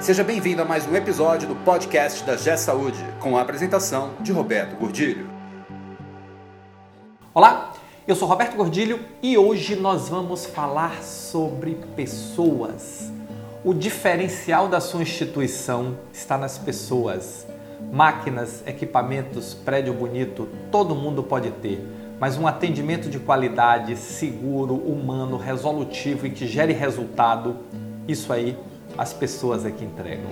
Seja bem-vindo a mais um episódio do podcast da G Saúde, com a apresentação de Roberto Gordilho. Olá, eu sou Roberto Gordilho e hoje nós vamos falar sobre pessoas. O diferencial da sua instituição está nas pessoas. Máquinas, equipamentos, prédio bonito, todo mundo pode ter, mas um atendimento de qualidade, seguro, humano, resolutivo e que gere resultado, isso aí as pessoas é que entregam.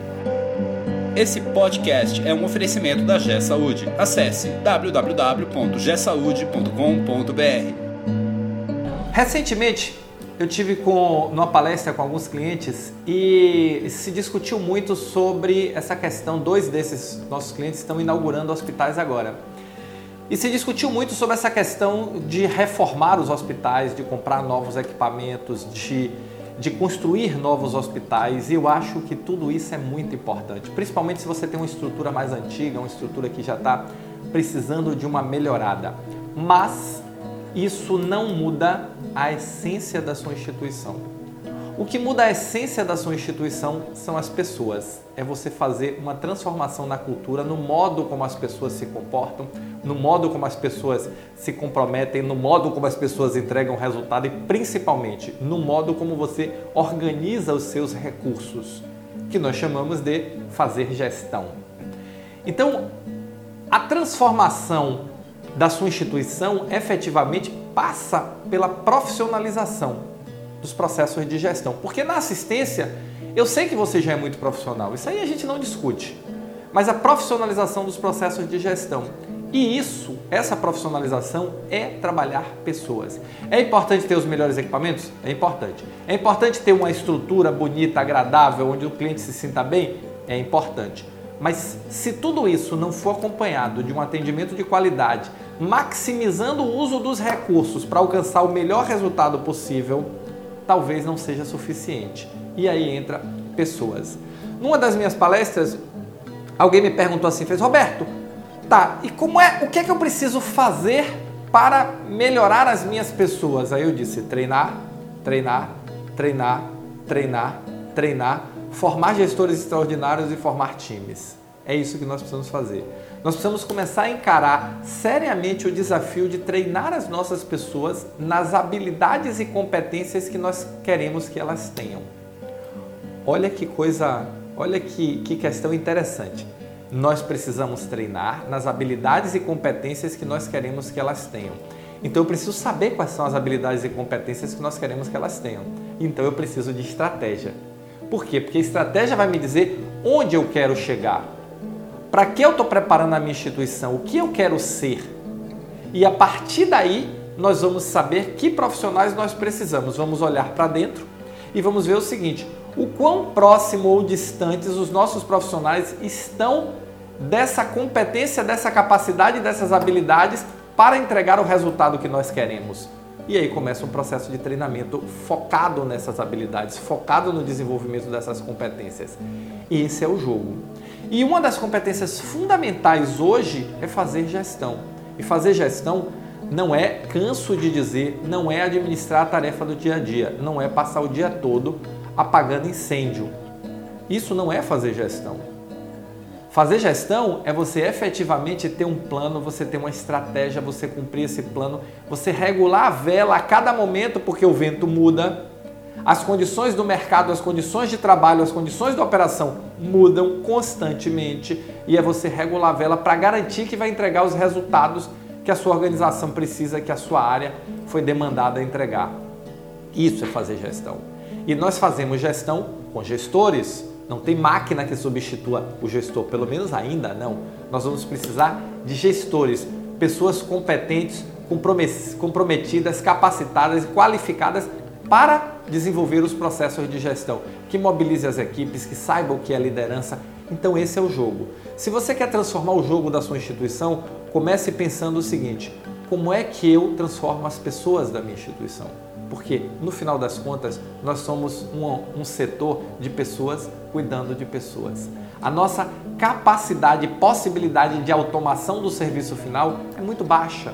Esse podcast é um oferecimento da G Saúde. Acesse www.gsaude.com.br. Recentemente, eu tive com numa palestra com alguns clientes e se discutiu muito sobre essa questão. Dois desses nossos clientes estão inaugurando hospitais agora. E se discutiu muito sobre essa questão de reformar os hospitais, de comprar novos equipamentos, de de construir novos hospitais e eu acho que tudo isso é muito importante, principalmente se você tem uma estrutura mais antiga, uma estrutura que já está precisando de uma melhorada. Mas isso não muda a essência da sua instituição. O que muda a essência da sua instituição são as pessoas. É você fazer uma transformação na cultura, no modo como as pessoas se comportam, no modo como as pessoas se comprometem, no modo como as pessoas entregam resultado e principalmente no modo como você organiza os seus recursos, que nós chamamos de fazer gestão. Então, a transformação da sua instituição efetivamente passa pela profissionalização dos processos de gestão. Porque na assistência, eu sei que você já é muito profissional, isso aí a gente não discute. Mas a profissionalização dos processos de gestão. E isso, essa profissionalização é trabalhar pessoas. É importante ter os melhores equipamentos? É importante. É importante ter uma estrutura bonita, agradável, onde o cliente se sinta bem? É importante. Mas se tudo isso não for acompanhado de um atendimento de qualidade, maximizando o uso dos recursos para alcançar o melhor resultado possível, talvez não seja suficiente. E aí entra pessoas. Numa das minhas palestras, alguém me perguntou assim, fez Roberto, tá? E como é? O que é que eu preciso fazer para melhorar as minhas pessoas? Aí eu disse treinar, treinar, treinar, treinar, treinar, formar gestores extraordinários e formar times. É isso que nós precisamos fazer. Nós precisamos começar a encarar seriamente o desafio de treinar as nossas pessoas nas habilidades e competências que nós queremos que elas tenham. Olha que coisa, olha que, que questão interessante. Nós precisamos treinar nas habilidades e competências que nós queremos que elas tenham. Então eu preciso saber quais são as habilidades e competências que nós queremos que elas tenham. Então eu preciso de estratégia. Por quê? Porque a estratégia vai me dizer onde eu quero chegar para que eu estou preparando a minha instituição? O que eu quero ser? E a partir daí, nós vamos saber que profissionais nós precisamos. Vamos olhar para dentro e vamos ver o seguinte: o quão próximo ou distantes os nossos profissionais estão dessa competência, dessa capacidade, dessas habilidades para entregar o resultado que nós queremos. E aí começa um processo de treinamento focado nessas habilidades, focado no desenvolvimento dessas competências. E esse é o jogo. E uma das competências fundamentais hoje é fazer gestão. E fazer gestão não é, canso de dizer, não é administrar a tarefa do dia a dia, não é passar o dia todo apagando incêndio. Isso não é fazer gestão. Fazer gestão é você efetivamente ter um plano, você ter uma estratégia, você cumprir esse plano, você regular a vela a cada momento porque o vento muda, as condições do mercado, as condições de trabalho, as condições da operação mudam constantemente e é você regular a vela para garantir que vai entregar os resultados que a sua organização precisa, que a sua área foi demandada a entregar. Isso é fazer gestão. E nós fazemos gestão com gestores. Não tem máquina que substitua o gestor, pelo menos ainda não. Nós vamos precisar de gestores, pessoas competentes, comprometidas, capacitadas e qualificadas para desenvolver os processos de gestão, que mobilize as equipes, que saiba o que é liderança. Então esse é o jogo. Se você quer transformar o jogo da sua instituição, comece pensando o seguinte: como é que eu transformo as pessoas da minha instituição? Porque no final das contas nós somos um, um setor de pessoas cuidando de pessoas. A nossa capacidade e possibilidade de automação do serviço final é muito baixa.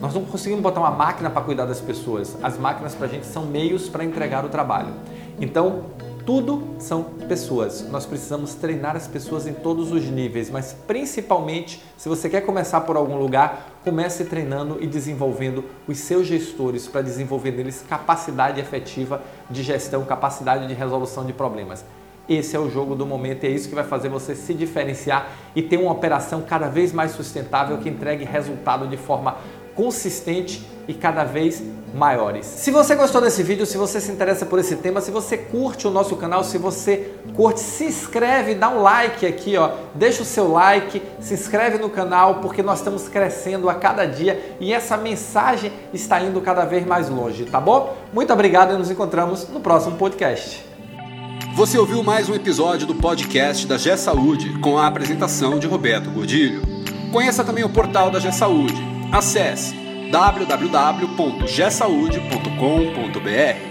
Nós não conseguimos botar uma máquina para cuidar das pessoas. As máquinas para a gente são meios para entregar o trabalho. Então, tudo são pessoas. Nós precisamos treinar as pessoas em todos os níveis, mas principalmente se você quer começar por algum lugar, comece treinando e desenvolvendo os seus gestores para desenvolver neles capacidade efetiva de gestão, capacidade de resolução de problemas. Esse é o jogo do momento e é isso que vai fazer você se diferenciar e ter uma operação cada vez mais sustentável que entregue resultado de forma consistente e cada vez maiores. Se você gostou desse vídeo, se você se interessa por esse tema, se você curte o nosso canal, se você curte, se inscreve, dá um like aqui, ó. Deixa o seu like, se inscreve no canal porque nós estamos crescendo a cada dia e essa mensagem está indo cada vez mais longe, tá bom? Muito obrigado e nos encontramos no próximo podcast. Você ouviu mais um episódio do podcast da G Saúde com a apresentação de Roberto Gordilho. Conheça também o portal da G Saúde. Acesse www.gsaude.com.br